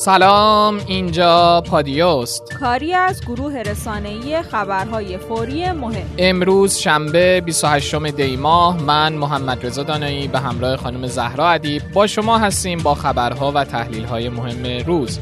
سلام اینجا پادیوست. کاری از گروه رسانه‌ای خبرهای فوری مهم. امروز شنبه 28 دی ماه من محمد رضا دانایی به همراه خانم زهرا ادیب با شما هستیم با خبرها و تحلیل‌های مهم روز.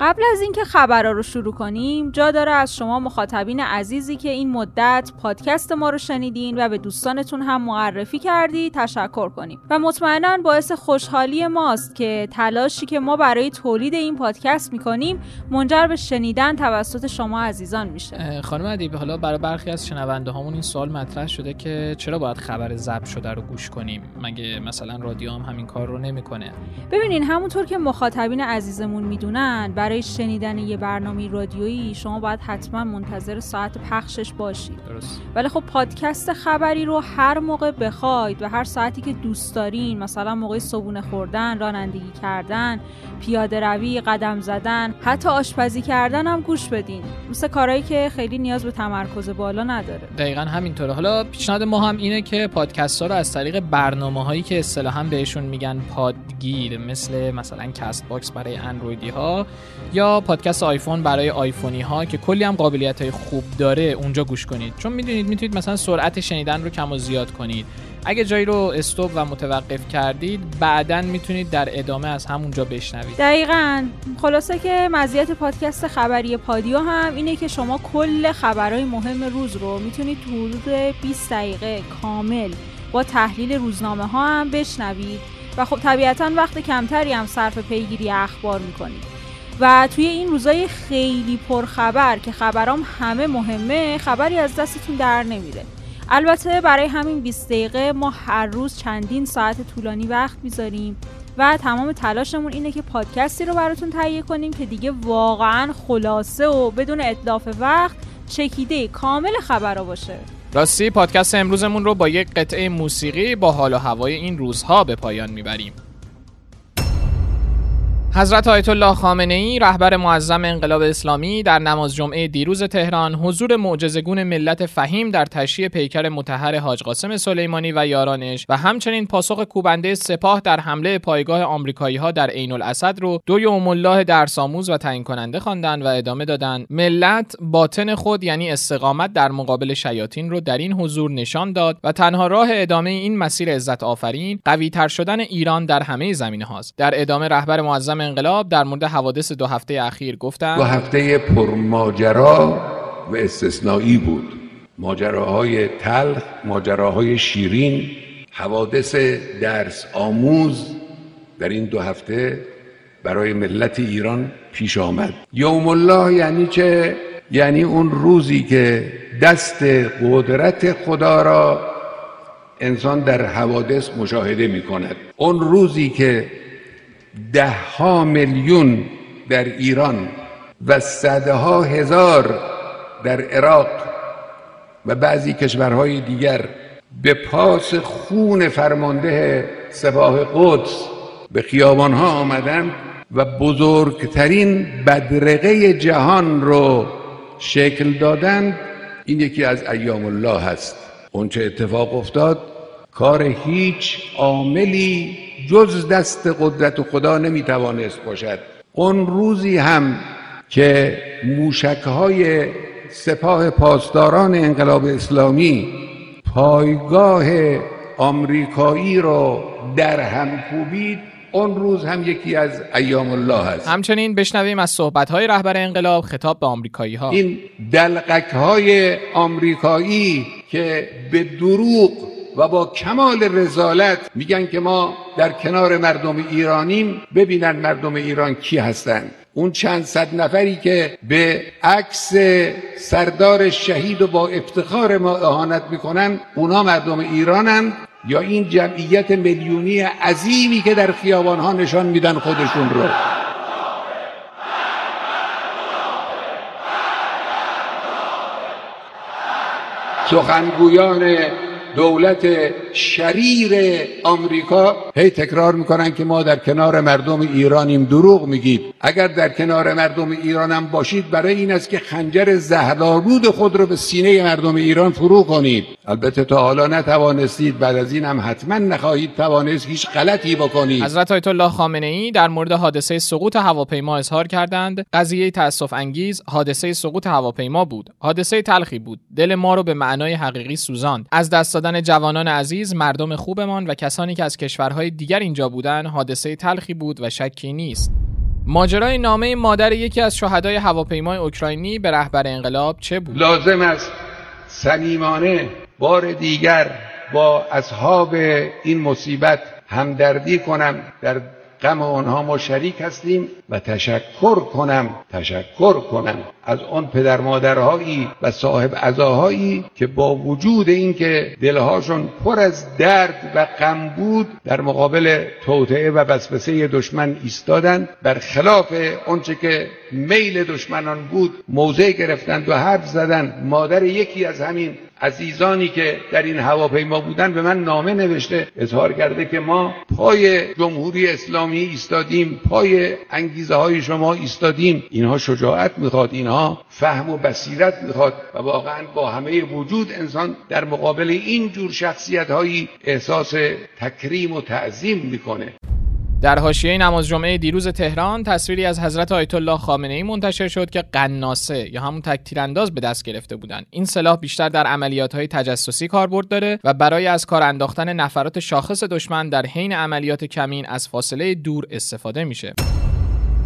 قبل از اینکه خبرها رو شروع کنیم جا داره از شما مخاطبین عزیزی که این مدت پادکست ما رو شنیدین و به دوستانتون هم معرفی کردی تشکر کنیم. و مطمئنا باعث خوشحالی ماست که تلاشی که ما برای تولید این پادکست می‌کنیم منجر به شنیدن توسط شما عزیزان میشه. خانم ادیب حالا برای برخی از شنونده هامون این سوال مطرح شده که چرا باید خبر ضبط شده رو گوش کنیم؟ مگه مثلا رادیو هم همین کار رو نمی‌کنه؟ ببینین همونطور که مخاطبین عزیزمون می‌دونن برای شنیدن یه برنامه رادیویی شما باید حتما منتظر ساعت پخشش باشید. درست. ولی خب پادکست خبری رو هر موقع بخواید و هر ساعتی که دوست دارین مثلا موقع صبونه خوردن رانندگی کردن پیاده روی قدم زدن حتی آشپزی کردن هم گوش بدین. مثل کارهایی که خیلی نیاز به تمرکز بالا نداره. دقیقا همینطوره. حالا پیشنهاد ما هم اینه که پادکست ها رو از طریق برنامه هایی که اصطلاحا بهشون میگن پادگیر مثل مثلا Castbox برای اندرویدی ها یا پادکست آیفون برای آیفونی ها که کلی هم قابلیت های خوب داره اونجا گوش کنید. چون می‌دونید می‌تونید مثلا سرعت شنیدن رو کم و زیاد کنید. اگه جایی رو stop و متوقف کردید بعدا می‌تونید در ادامه از همونجا بشنوید. دقیقا. خلاصه که مزیت پادکست خبری پادیو هم اینه که شما کل خبرهای مهم روز رو می‌تونید تو حدود 20 دقیقه کامل با تحلیل روزنامه ها هم بشنوید. و خب طبیعتا وقت کمتری هم صرف پیگیری اخبار می‌کنید. و توی این روزای خیلی پرخبر که خبرام همه مهمه خبری از دستتون در نمیره. البته برای همین 20 دقیقه ما هر روز چندین ساعت طولانی وقت می‌ذاریم و تمام تلاشمون اینه که پادکستی رو براتون تهیه کنیم که دیگه واقعا خلاصه و بدون اطلاف وقت چکیده کامل خبرها باشه. راستی پادکست امروزمون رو با یک قطعه موسیقی با حال و هوای این روزها به پایان می‌بریم. حضرت آیت الله خامنه ای رهبر معظم انقلاب اسلامی در نماز جمعه دیروز تهران حضور معجزگون ملت فهیم در تشییع پیکر متحر حاج قاسم سلیمانی و یارانش و همچنین پاسخ کوبنده سپاه در حمله پایگاه آمریکایی ها در عین الاسد رو دو یوم الله درس آموز و تعیین کننده خواندند و ادامه دادند. ملت باطن خود یعنی استقامت در مقابل شیاطین رو در این حضور نشان داد و تنها راه ادامه این مسیر عزت آفرین قوی تر شدن ایران در همه زمینه هاست در ادامه رهبر معظم انقلاب در مورد حوادث دو هفته اخیر گفتن دو هفته پرماجرا و استثنایی بود. ماجراهای تلخ ماجراهای شیرین حوادث درس آموز در این دو هفته برای ملت ایران پیش آمد. یوم الله یعنی چه؟ یعنی اون روزی که دست قدرت خدا را انسان در حوادث مشاهده می کند اون روزی که ده ها میلیون در ایران و صدها هزار در عراق و بعضی کشورهای دیگر به پاس خون فرمانده سپاه قدس به خیابان ها آمدند و بزرگترین بدرقه جهان رو شکل دادند. این یکی از ایام الله هست اونچه اتفاق افتاد؟ کار هیچ عاملی جز دست قدرت خدا نمی‌توانست باشد. اون روزی هم که موشک های سپاه پاسداران انقلاب اسلامی پایگاه آمریکایی رو در هم کوبید اون روز هم یکی از ایام الله هست همچنین بشنویم از صحبت های رهبر انقلاب خطاب به آمریکایی ها این دلقک های آمریکایی که به دروغ و با کمال رزالت میگن که ما در کنار مردم ایرانیم ببینن مردم ایران کی هستند. اون چند صد نفری که به عکس سردار شهید و با افتخار ما اهانت می‌کنن اونا مردم ایرانن یا این جمعیت میلیونی عظیمی که در خیابان ها نشان میدن خودشون رو؟ سخنگویان دولت شریر آمریکا هی تکرار می‌کنن که ما در کنار مردم ایرانیم. دروغ میگید. اگر در کنار مردم ایرانم باشید برای این است که خنجر زهرآلود خود رو به سینه مردم ایران فرو کنید. البته تا حالا نتوانستید. بعد از این هم حتما نخواهید توانست هیچ غلطی بکنید. حضرت آیت الله خامنه ای در مورد حادثه سقوط هواپیما اظهار کردند. قضیه تاسف انگیز حادثه سقوط هواپیما بود. حادثه تلخی بود. دل ما رو به معنای حقیقی سوزاند. از دست دادن جوانان عزیز مردم خوبمان و کسانی که از کشورهای دیگر اینجا بودند حادثه تلخی بود و شکی نیست. ماجرای نامه مادر یکی از شهدای هواپیمای اوکراینی به رهبر انقلاب چه بود؟ لازم است صمیمانه بار دیگر با اصحاب این مصیبت همدردی کنم. در غم آنها ما شریک هستیم و تشکر کنم تشکر کنم از آن پدر مادرهایی و صاحب عزاهایی که با وجود اینکه دلهاشون پر از درد و غم بود در مقابل توطعه و وسوسه دشمن ایستادند. برخلاف آنچه که میل دشمنان بود موضع گرفتند و حرف زدند. مادر یکی از همین عزیزانی که در این هواپیما بودن به من نامه نوشته اظهار کرده که ما پای جمهوری اسلامی ایستادیم پای انگیزه های شما ایستادیم. اینها شجاعت می‌خواد اینها فهم و بصیرت می‌خواد و واقعا با همه وجود انسان در مقابل این جور شخصیت هایی احساس تکریم و تعظیم می‌کنه. در حاشیه نماز جمعه دیروز تهران تصویری از حضرت آیت الله خامنه ای منتشر شد که قناسه یا همون تکتیرانداز به دست گرفته بودند این سلاح بیشتر در عملیات های تجسسی کاربرد داره و برای از کار انداختن نفرات شاخص دشمن در حین عملیات کمین از فاصله دور استفاده میشه.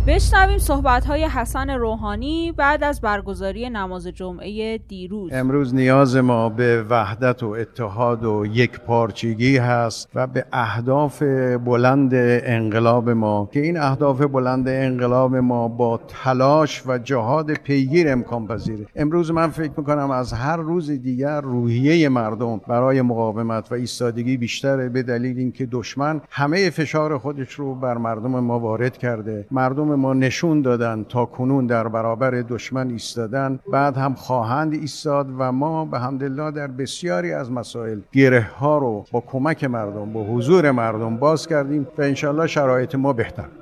بشنویم صحبت های حسن روحانی بعد از برگزاری نماز جمعه دیروز. امروز نیاز ما به وحدت و اتحاد و یک پارچگی هست و به اهداف بلند انقلاب ما که این اهداف بلند انقلاب ما با تلاش و جهاد پیگیر امکان پذیره. امروز من فکر می‌کنم از هر روز دیگر روحیه مردم برای مقاومت و ایستادگی بیشتره به دلیل اینکه دشمن همه فشار خودش رو بر مردم ما وارد کرده. مردم ما نشون دادن تا کنون در برابر دشمن ایستادن بعد هم خواهند ایستاد و ما به همدلله در بسیاری از مسائل گره ها رو با کمک مردم با حضور مردم باز کردیم و انشالله شرایط ما بهتر.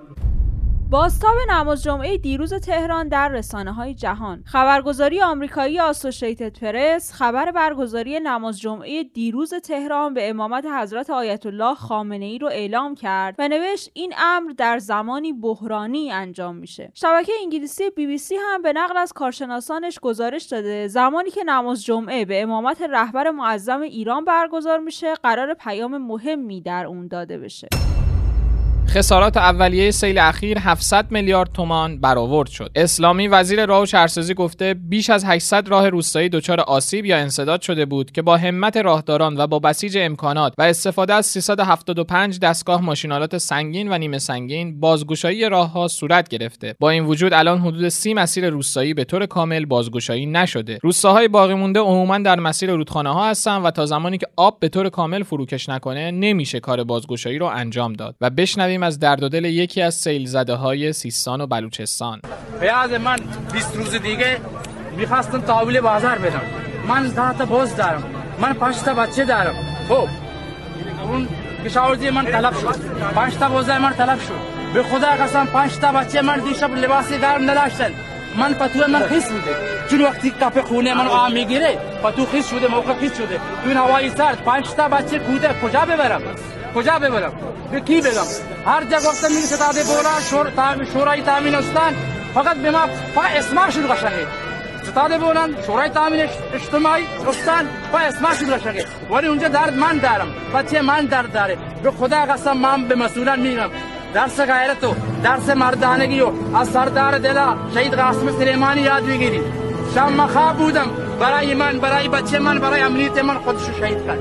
بازتاب نماز جمعه دیروز تهران در رسانه های جهان. خبرگزاری آمریکایی آسوشیتد پرس خبر برگزاری نماز جمعه دیروز تهران به امامت حضرت آیت الله خامنه ای رو اعلام کرد و نوشت این امر در زمانی بحرانی انجام میشه. شبکه انگلیسی بی بی سی هم به نقل از کارشناسانش گزارش داده زمانی که نماز جمعه به امامت رهبر معظم ایران برگزار میشه قرار پیام مهمی در اون داده بشه. خسارات اولیه سیل اخیر 700 میلیارد تومان برآورد شد. اسلامی وزیر راه و شهرسازی گفته بیش از 800 راه روستایی دچار آسیب یا انسداد شده بود که با همت راهداران و با بسیج امکانات و استفاده از 375 دستگاه ماشینالات سنگین و نیمه سنگین بازگشایی راهها صورت گرفته. با این وجود الان حدود 30 مسیر روستایی به طور کامل بازگشایی نشده. روستاهای باقی مونده عموما در مسیر رودخانه ها هستن و تا زمانی که آب به طور کامل فروکش نکنه نمیشه کار بازگشایی رو انجام داد و بشنویم از درد و دل یکی از سیل زده های سیستان و بلوچستان. بیاد من 20 روز دیگه می‌خواستم تحویل بازار بدم. من تحت باز دارم. من پنج تا بچه دارم. خب. اون کشاورزی من طلب شد. پنج تا من طلب شد. به خدا قسم پنج تا بچه من دیشب لباسی دارم نداشتن. من پتو من خیس بوده. چون وقتی کپ خونه من آم می‌گیره پتو خیس شده موقع خیس شده. تو هوای سرد پنج تا بچه کوده کجا ببرم؟ کجا ببرم؟ به کی بگم هر جا گفتم میگه ستاده بولا شور تامین شورای تامین استان فقط به ما فقط اسمشون قشنگه. ستاده بولن شورای تامین اجتماعی استان فقط اسمشون قشنگه. ولی اونجا درد من دارم. بچه من درد داره. به خدا قسم من به مسئولان میگم. درس غیرت و درس مردانگی و از سردار دلا شهید قاسم سلیمانی یاد بگیرید شام من خواب بودم. برای من برای بچه من برای امنیت من خودشو شهید کرد.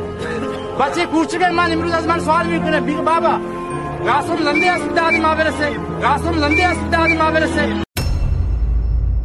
بچه کوچک من امروز از من سوال می‌کنه. میگه بابا قاسم زنده است داد ما برسه. قاسم زنده است داد ما برسه.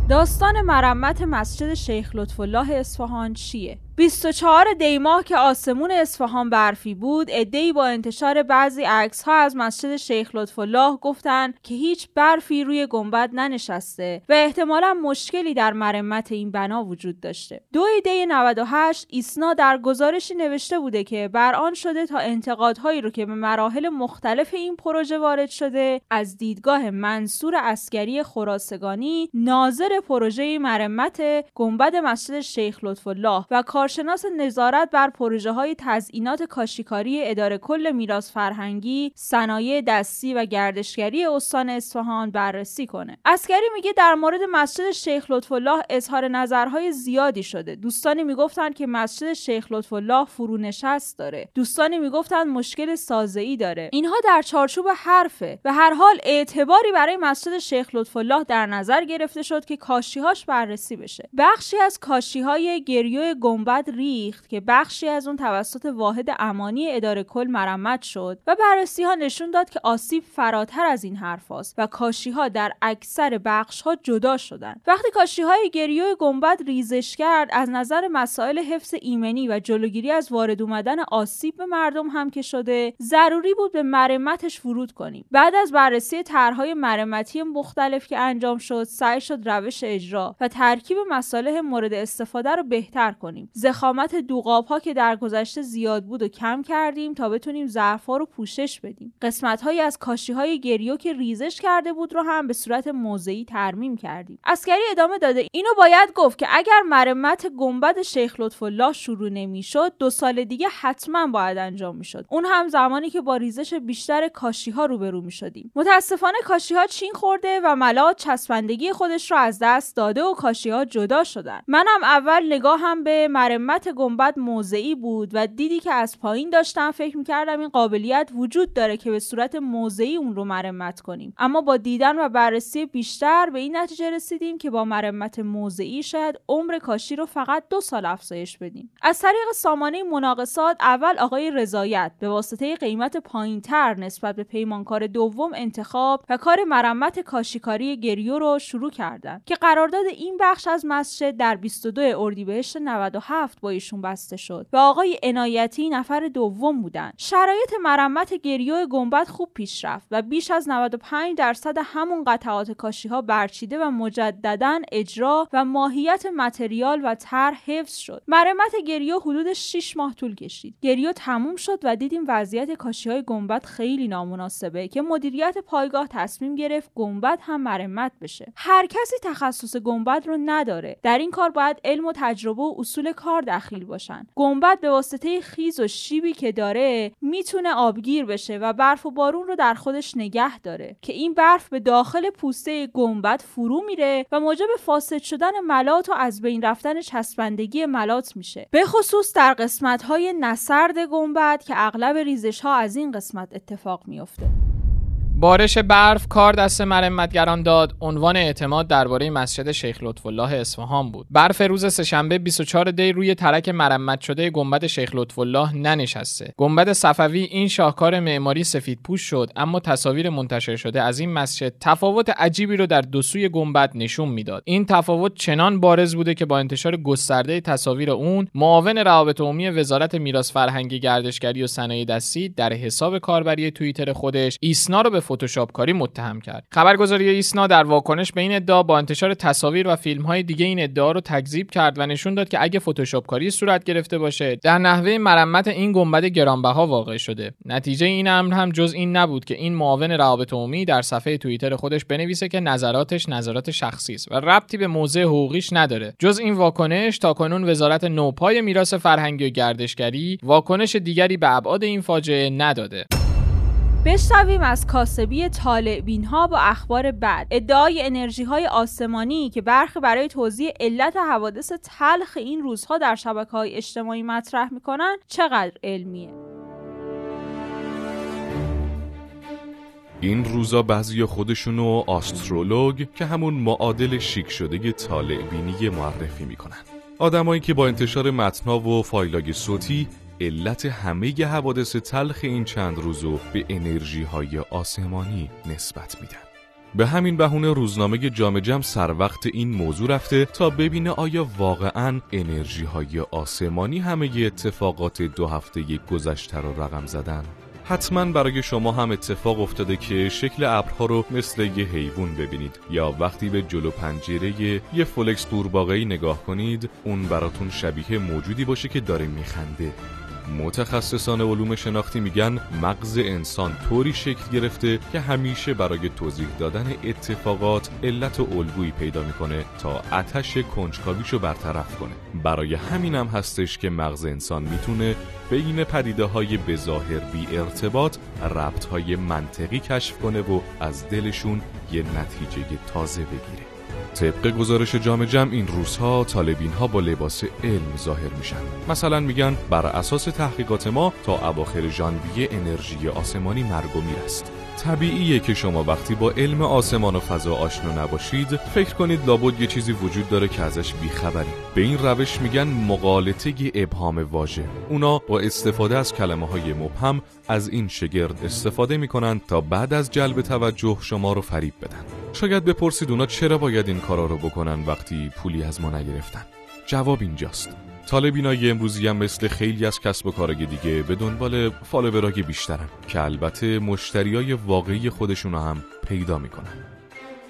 داستان مرمت مسجد شیخ لطف الله اصفهان چیه؟ 24 دیماه که آسمون اصفهان برفی بود عدهای با انتشار بعضی عکس ها از مسجد شیخ لطف الله گفتند که هیچ برفی روی گنبد ننشسته و احتمالا مشکلی در مرمت این بنا وجود داشته. دو دی 98 ایسنا در گزارشی نوشته بوده که بر آن شده تا انتقادهایی رو که به مراحل مختلف این پروژه وارد شده از دیدگاه منصور عسکری خوراسگانی ناظر پروژه مرمت گنبد مسجد شیخ لطف الله و کارشناس نظارت بر پروژه های تزئینات کاشیکاری اداره کل میراث فرهنگی صنایع دستی و گردشگری استان اصفهان بررسی کنه. اسکری میگه در مورد مسجد شیخ لطف الله اظهار نظرهای زیادی شده. دوستانی می‌گفتند که مسجد شیخ لطف الله فرونشست داره. دوستانی می‌گفتند مشکل سازه داره. اینها در چارچوب حرفه به هر حال اعتباری برای مسجد شیخ لطف الله در نظر گرفته شد که کاشیهاش بررسی بشه. بخشی از کاشیهای گریو گنبد ریخت که بخشی از اون توسط واحد امانی اداره کل مرمت شد و بررسی ها نشون داد که آسیب فراتر از این حرف و کاشی ها در اکثر بخش ها جدا شدند وقتی کاشی های گریو گنبد ریزش کرد از نظر مسائل حفظ ایمنی و جلوگیری از وارد اومدن آسیب به مردم هم که شده ضروری بود به مرمتش ورود کنیم. بعد از بررسی طرحهای مرمتی مختلف که انجام شد سعی شد روش اجرا و ترکیب مصالح مورد استفاده رو بهتر کنیم. ضخامت دوغاب ها که در گذشته زیاد بود و کم کردیم تا بتونیم ظرف رو پوشش بدیم. قسمت هایی از کاشی های گریو که ریزش کرده بود رو هم به صورت موضعی ترمیم کردیم. عسکری ادامه داده. اینو باید گفت که اگر مرمت گنبد شیخ لطف الله شروع نمی‌شد دو سال دیگه حتما باید انجام می‌شد. اون هم زمانی که با ریزش بیشتر کاشی ها روبرو می شدیم متاسفانه کاشی ها چین خورده و ملات چسبندگی خودش رو از دست داده و کاشی ها جدا شدن. منم اول نگاهم به مرمت گنبد موضعی بود و دیدی که از پایین داشتم فکر می‌کردم این قابلیت وجود داره که به صورت موضعی اون رو مرمت کنیم. اما با دیدن و بررسی بیشتر به این نتیجه رسیدیم که با مرمت موضعی شاید عمر کاشی رو فقط دو سال افزایش بدیم. از طریق سامانه مناقصات اول آقای رضایت به واسطه قیمت پایینتر نسبت به پیمانکار دوم انتخاب و کار مرمت کاشیکاری گریو رو شروع کردند که قرارداد این بخش از مسجد در 22 اردیبهشت 97 با ایشون بسته شد و آقای عنایتی نفر دوم بودند شرایط مرمت گریو گنبد خوب پیش رفت و بیش از 95 درصد همون قطعات کاشی ها برچیده و مجددا اجرا و ماهیت متریال و طرح حفظ شد. مرمت گریو حدود 6 ماه طول کشید. گریو تموم شد و دیدیم وضعیت کاشی های گنبد خیلی نامناسبه که مدیریت پایگاه تصمیم گرفت گنبد هم مرمت بشه. هر کسی تخصص گنبد رو نداره. در این کار باید علم و تجربه و اصول کار دخیل باشن. گنبد به واسطه خیز و شیبی که داره می‌تونه آبگیر بشه و برف و بارون رو در خودش نگه داره که این برف به داخل پوسته گنبد فرو میره و موجب فاسد شدن ملات و از بین رفتن چسبندگی ملات میشه. به خصوص در قسمت های نسرد گنبد که اغلب ریزش ها از این قسمت اتفاق میفته بارش برف کار دست مرمتگران داد. عنوان اعتماد درباره مسجد شیخ لطف الله اصفهان بود. برف روز سهشنبه 24 دی روی ترک مرمت شده گنبد شیخ لطف الله ننشسته. گنبد صفوی این شاهکار معماری سفید پوش شد اما تصاویر منتشر شده از این مسجد تفاوت عجیبی رو در دو سوی گنبد نشون می‌داد. این تفاوت چنان بارز بوده که با انتشار گسترده تصاویر اون معاون روابط عمومی وزارت میراث فرهنگی گردشگری و صنایع دستی در حساب کاربری توییتر خودش ایسنا رو به فتوشاپ کاری متهم کرد. خبرگزاری ایسنا در واکنش به این ادعا با انتشار تصاویر و فیلم های دیگه این ادعا رو تکذیب کرد و نشون داد که اگه فتوشاپ کاری صورت گرفته باشه در نحوه مرمت این گنبد گرانبها واقع شده. نتیجه این امر هم جز این نبود که این معاون روابط عمومی در صفحه توییتر خودش بنویسه که نظراتش نظرات شخصی است و ربطی به موضع حقوقیش نداره. جز این واکنش تا کنون وزارت نوپای میراث فرهنگی و گردشگری واکنش دیگری به ابعاد این فاجعه نداده. بشنویم از کاسبی طالبین ها با اخبار بعد. ادعای انرژی های آسمانی که برخی برای توضیح علت حوادث تلخ این روزها در شبکه های اجتماعی مطرح می‌کنن چقدر علمیه؟ این روزا بعضی خودشونو آسترولوگ که همون معادل شیک شده طالعبینی معرفی می‌کنن. آدمایی که با انتشار متنا و فایلاگ صوتی علت همه حوادث تلخ این چند روزو به انرژی های آسمانی نسبت میدن. به همین بهونه روزنامه جام جم سر وقت این موضوع رفته تا ببینه آیا واقعا انرژی های آسمانی همه اتفاقات دو هفته گذشته رو رقم زدن. حتما برای شما هم اتفاق افتاده که شکل ابرها رو مثل یه حیوان ببینید یا وقتی به جلو پنجره یه فلکس قورباغه‌ای نگاه کنید اون براتون شبیه موجودی باشه که داره میخنده. متخصصان علوم شناختی میگن مغز انسان طوری شکل گرفته که همیشه برای توضیح دادن اتفاقات علت و الگویی پیدا می‌کنه تا آتش کنجکاویشو برطرف کنه. برای همین هم هستش که مغز انسان می‌تونه بین پدیده های بظاهر بی ارتباط ربط های منطقی کشف کنه و از دلشون یه نتیجه تازه بگیره. طبق گزارش جام جمع این روزها طالبین ها با لباس علم ظاهر میشن. مثلا میگن بر اساس تحقیقات ما تا اواخر ژانویه انرژی آسمانی مرگ و میر است. طبیعیه که شما وقتی با علم آسمان و فضا آشنا نباشید فکر کنید لابد یه چیزی وجود داره که ازش بیخبری. به این روش میگن مقالطه ابهام واژه. اونا با استفاده از کلمه های مبهم از این شگرد استفاده می‌کنن تا بعد از جلب توجه شما رو فریب بدن. شاید بپرسید اونا چرا باید این کارا رو بکنن وقتی پولی از ما نگرفتن. جواب اینجاست. طالبینای امروزی هم مثل خیلی از کسب و کارهای دیگه به دنبال فالوورای بیشترن که البته مشتریای واقعی خودشون هم پیدا می‌کنن.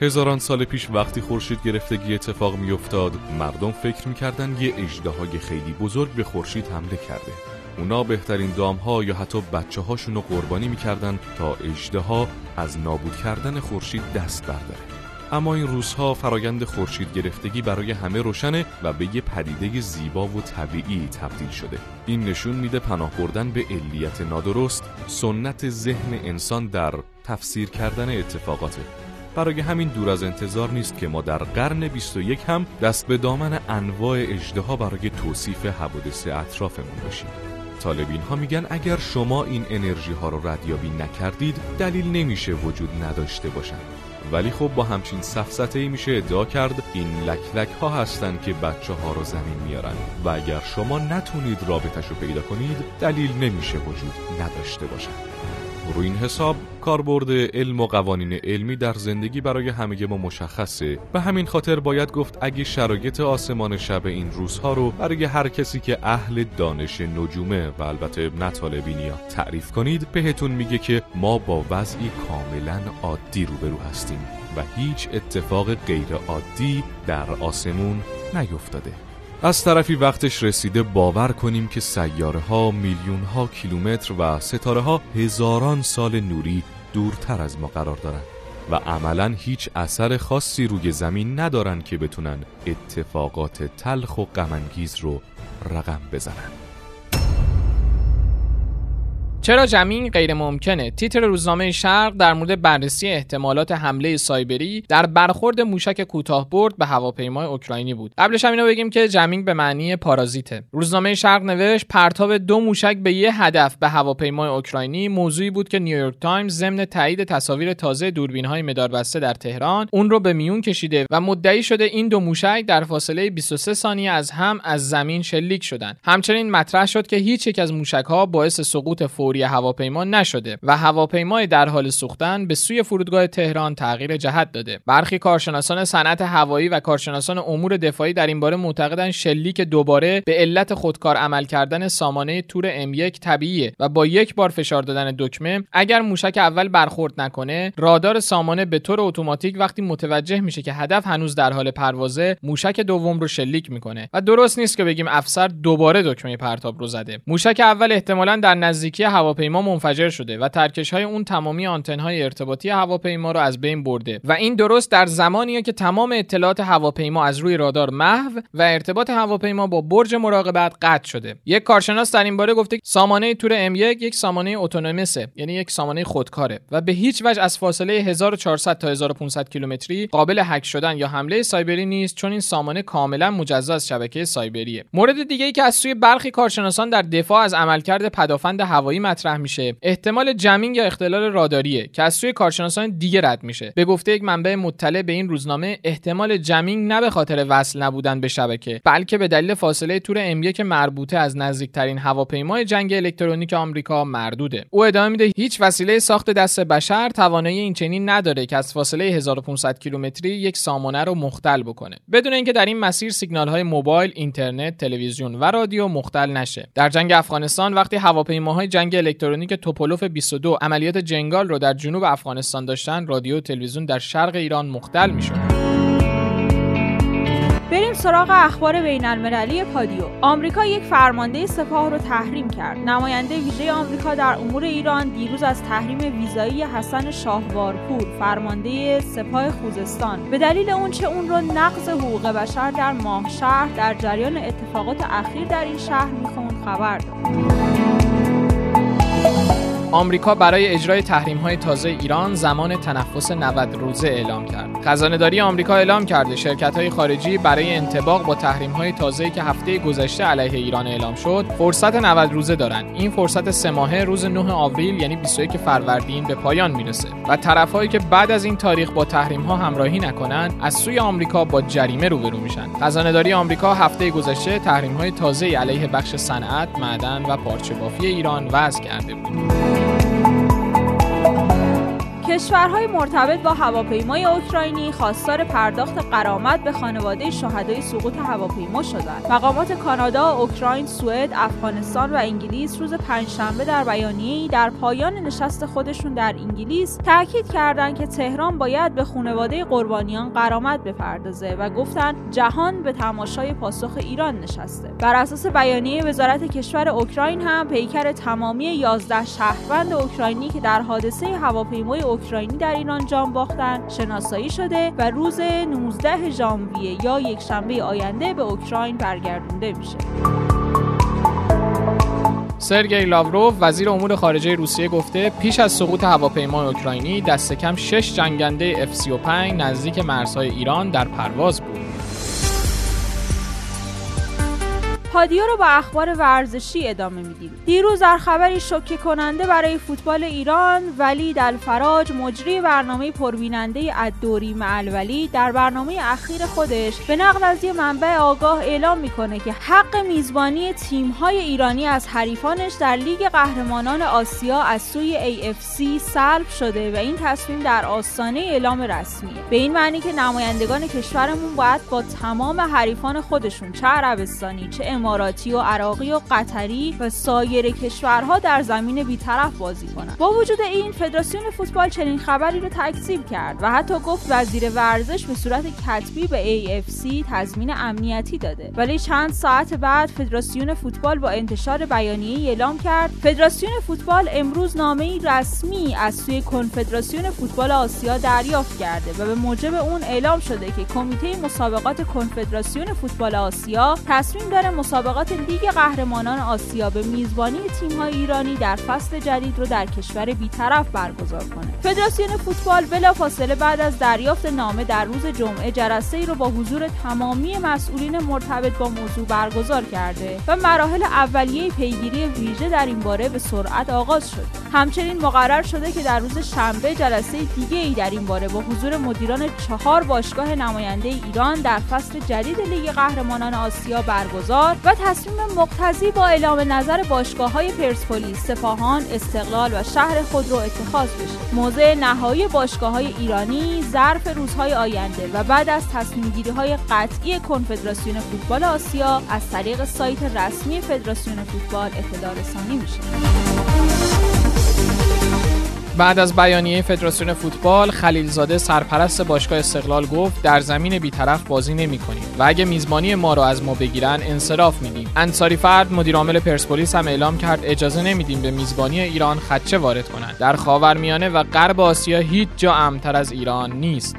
هزاران سال پیش وقتی خورشید گرفتگی اتفاق میافتاد مردم فکر می‌کردن یه اجدهای خیلی بزرگ به خورشید حمله کرده. اونا بهترین دامها یا حتی بچه هاشون رو قربانی می‌کردن تا اجده از نابود کردن خورشید دست برداره اما این روزها فرایند خورشید گرفتگی برای همه روشنه و به یه پدیده زیبا و طبیعی تبدیل شده. این نشون میده پناه بردن به علیت نادرست سنت ذهن انسان در تفسیر کردن اتفاقاته. برای همین دور از انتظار نیست که ما در قرن 21 هم دست به دامن انواع اجده برای توصیف حوادث اطرافمون باشیم. طالبین ها میگن اگر شما این انرژی ها رو ردیابی نکردید دلیل نمیشه وجود نداشته باشند ولی خب با همچین سفسته ای میشه ادعا کرد این لک ها هستن که بچه ها رو زمین میارن. و اگر شما نتونید رابطش رو پیدا کنید دلیل نمیشه وجود نداشته باشند رو این حساب کاربرد علم و قوانین علمی در زندگی برای همه ما مشخصه. به همین خاطر باید گفت اگه شرایط آسمان شب این روزها رو برای هر کسی که اهل دانش نجومه و البته نطالبینیا تعریف کنید بهتون میگه که ما با وضعی کاملا عادی روبرو هستیم و هیچ اتفاق غیر عادی در آسمون نیفتاده. از طرفی وقتش رسیده باور کنیم که سیاره ها میلیون ها کیلومتر و ستاره ها هزاران سال نوری دورتر از ما قرار دارند و عملا هیچ اثر خاصی روی زمین ندارن که بتونن اتفاقات تلخ و غمانگیز رو رقم بزنن. چرا جمین غیر ممکنه تیتر روزنامه شرق در مورد بررسی احتمالات حمله سایبری در برخورد موشک کوتاه برد به هواپیمای اوکراینی بود. قبلش هم اینو بگیم که جمینگ به معنی پارازیته. روزنامه شرق نوشت پرتاب دو موشک به یه هدف به هواپیمای اوکراینی موضوعی بود که نیویورک تایمز ضمن تایید تصاویر تازه دوربین های مداربسته در تهران اون رو به میون کشیده و مدعی شده این دو موشک در فاصله 23 ثانیه از هم از زمین شلیک شدند همچنین مطرح شد که هیچ یک از موشک ها باعث سقوط فوری هواپیما نشده و هواپیمای در حال سوختن به سوی فرودگاه تهران تغییر جهت داده. برخی کارشناسان صنعت هوایی و کارشناسان امور دفاعی در این باره معتقدند شلیک دوباره به علت خودکار عمل کردن سامانه تور M1 طبیعیه و با یک بار فشار دادن دکمه اگر موشک اول برخورد نکنه رادار سامانه به طور اتوماتیک وقتی متوجه میشه که هدف هنوز در حال پروازه موشک دوم رو شلیک می‌کنه. و درست نیست که بگیم افسر دوباره دکمه پرتاب رو زده. موشک اول احتمالا در نزدیکی هواپیما منفجر شده و ترکش های اون تمامی آنتن های ارتباطی هواپیما رو از بین برده و این درست در زمانیه که تمام اطلاعات هواپیما از روی رادار محو و ارتباط هواپیما با برج مراقبت قطع شده. یک کارشناس در این باره گفته سامانه تور M1 یک سامانه اتونومسه یعنی یک سامانه خودکاره و به هیچ وجه از فاصله 1400 تا 1500 کیلومتری قابل هک شدن یا حمله سایبری نیست چون این سامانه کاملا مجزا از شبکه سایبریه. مورد دیگه ای که از سوی برخی کارشناسان در دفاع از عملکرد پدافند هوایی مطرح میشه. احتمال جمینگ یا اختلال راداریه که از سوی کارشناسان دیگه رد میشه. به گفته یک منبع مطلع به این روزنامه احتمال جمینگ نه به خاطر وصل نبودن به شبکه بلکه به دلیل فاصله تور ام که مربوطه از نزدیکترین هواپیمای جنگ الکترونیک آمریکا مردوده. او ادامه میده هیچ وسیله ساخت دست بشر توانایی این چنین نداره که از فاصله 1500 کیلومتری یک سامانه رو مختل بکنه. بدون اینکه در این مسیر سیگنال های موبایل اینترنت تلویزیون و رادیو مختل نشه. در جنگ افغانستان وقتی هواپیماهای جنگ الکترونیک توپولوف 22 عملیات جنگال رو در جنوب افغانستان داشتن رادیو و تلویزیون در شرق ایران مختل می‌شد. بریم سراغ اخبار بین المللی پادیو. آمریکا یک فرمانده سپاه رو تحریم کرد. نماینده ویژه آمریکا در امور ایران دیروز از تحریم ویزایی حسن شاهوارپور فرمانده سپاه خوزستان. به دلیل اونچه اون رو نقض حقوق بشر در ماه شهر در جریان اتفاقات اخیر در این شهر می‌خوند خبر داد. آمریکا برای اجرای تحریم های تازه ایران زمان تنفس 90 روزه اعلام کرد. خزانه داری آمریکا اعلام کرده شرکت های خارجی برای انتباق با تحریم های تازه که هفته گذشته علیه ایران اعلام شد، فرصت 90 روزه دارند. این فرصت سه ماهه روز 9 آوریل یعنی 21 فروردین به پایان می‌رسه و طرفهایی که بعد از این تاریخ با تحریم ها همراهی نکنند، از سوی آمریکا با جریمه روبرو میشن. خزانه داری آمریکا هفته گذشته تحریم های تازه علیه بخش صنعت، معدن و پارچه بافی ایران وضع کرده بود. کشورهای مرتبط با هواپیمای اوکراینی خواستار پرداخت قرامت به خانواده شهدای سقوط هواپیما شدند. مقامات کانادا، اوکراین، سوئد، افغانستان و انگلیس روز پنجشنبه در بیانیه‌ای در پایان نشست خودشون در انگلیس تاکید کردند که تهران باید به خانواده قربانیان قرامت بپردازه و گفتند جهان به تماشای پاسخ ایران نشسته. بر اساس بیانیه وزارت کشور اوکراین هم پیکر تمامی 11 شهروند اوکراینی که در حادثه هواپیمای اوکراینی در ایران جان باختن شناسایی شده و روز 19 ژانویه یا یک شنبه آینده به اوکراین برگردونده میشه. سرگئی لاوروف وزیر امور خارجه روسیه گفته پیش از سقوط هواپیمای اوکراینی دست کم 6 جنگنده F35 نزدیک مرزهای ایران در پرواز بود. پادیو رو با اخبار ورزشی ادامه میدیم. دیروز در خبری شوکه کننده برای فوتبال ایران ولی الفراج مجری برنامه پربیننده الدوری معلولی در برنامه اخیر خودش به نقل از یه منبع آگاه اعلام می‌کنه که حق میزبانی تیم‌های ایرانی از حریفانش در لیگ قهرمانان آسیا از سوی AFC سلب شده و این تصمیم در آستانه اعلام رسمیه. به این معنی که نمایندگان کشورمون باید با تمام حریفان خودشون چه عربستانی چه اماراتی و عراقی و قطری و سایر کشورها در زمین بیطرف بازی کنند. با وجود این فدراسیون فوتبال چنین خبری رو تکذیب کرد و حتی گفت وزیر ورزش به صورت کتبی به AFC تضمین امنیتی داده. ولی چند ساعت بعد فدراسیون فوتبال با انتشار بیانیه اعلام کرد فدراسیون فوتبال امروز نامه رسمی از سوی کنفدراسیون فوتبال آسیا دریافت کرده و به موجب اون اعلام شده که کمیته مسابقات کنفدراسیون فوتبال آسیا تصمیم داره مسابقات لیگ قهرمانان آسیا به میزبانی تیم‌های ایرانی در فصل جدید رو در کشور بیطرف برگزار کنه. فدراسیون فوتبال بلافاصله بعد از دریافت نامه در روز جمعه جلسه ای رو با حضور تمامی مسئولین مرتبط با موضوع برگزار کرده و مراحل اولیه پیگیری ویژه در این باره به سرعت آغاز شد. همچنین مقرر شده که در روز شنبه جلسه دیگه ای در این باره با حضور مدیران چهار باشگاه نماینده ایران در فصل جدید لیگ قهرمانان آسیا برگزار و تصمیم مقتضی با اعلام نظر باشگاه های پرسپولیس، سپاهان، استقلال و شهر خود رو اتخاذ بشه. موضع نهایی باشگاه های ایرانی ظرف روزهای آینده و بعد از تصمیم گیری های قطعی کنفدراسیون فوتبال آسیا از طریق سایت رسمی فدراسیون فوتبال اطلاع رسانی میشه. بعد از بیانیه فدراسیون فوتبال خلیلزاده سرپرست باشگاه استقلال گفت در زمین بیطرف بازی نمی کنیم و اگه میزبانی ما رو از ما بگیرن انصراف میدیم. انصاری فرد مدیر عامل پرسپولیس هم اعلام کرد اجازه نمیدیم به میزبانی ایران خدشه وارد کنند. در خاورمیانه و غرب آسیا هیچ جا امن‌تر از ایران نیست.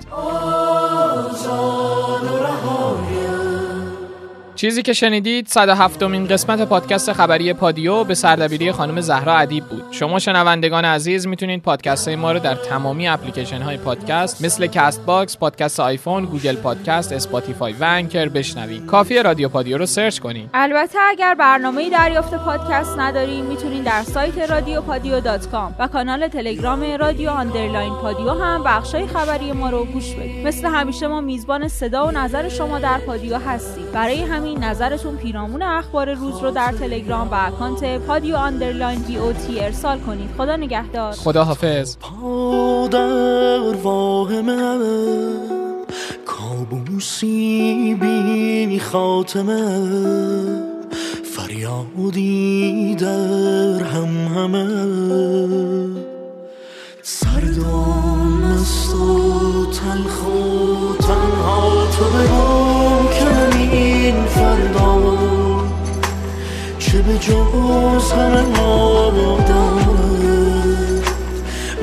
چیزی که شنیدید 107 مین قسمت پادکست خبری پادیو به سردبیری خانم زهرا ادیب بود. شما شنوندگان عزیز می‌تونید پادکست های ما رو در تمامی اپلیکیشن های پادکست مثل Castbox، پادکست آیفون، Google Podcast، Spotify و Anchor بشنوید. کافی رادیو پادیو رو search کنید. البته اگر برنامه دریافت پادکست ندارین می‌تونید در سایت رادیو پادیو dot com و کانال تلگرام رادیو underline پادیو هم بخشای خبری ما رو گوش بدید. مثل همیشه ما میزبان صدا و نظر شما در پادیو هستیم. برای همین نظرتون پیرامون اخبار روز رو در تلگرام و اکانت پادیو underline D O T ارسال کنید. خدا نگهدار. خدا حافظ. پادر واهمه کابوسی بی خاتمه. فریادی در هم همه. سردان مست و تلخ و تنها تو بگو چه به جز همه ما دارد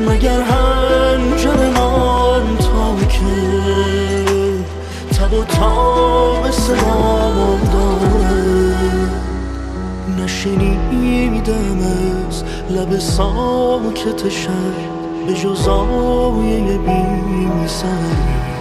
مگر هنجر من تا که تب و تاب صدا دارد نشنیدم از لب ساکت شهر به جز آیه بی سری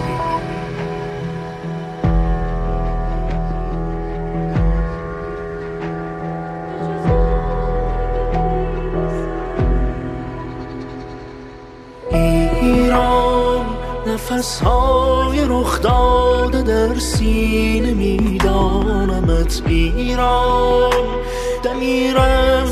نفس های رخ داده در سینه میدانمت ایران. دمیرم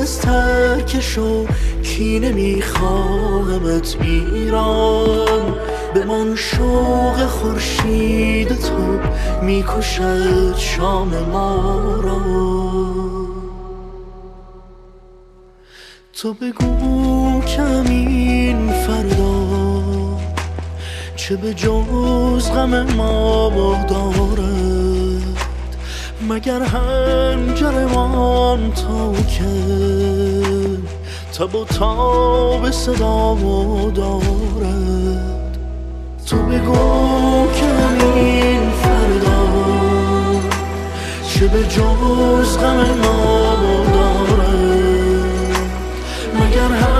از ترکش و کینه میخواهمت ایران. به من شوق خورشید تو می‌کشد شام ما را. تو بگو کمین فردا چه به جز غم ما دارد مگر هنجرمان تا که؟ تب و تاب صدا دارد؟ تو بگو کمین فردا چه به جز غم ما دارد مگر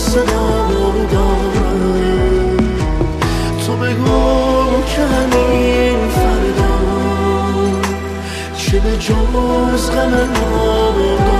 صدا دارد تو بگو که چه به جز غم ما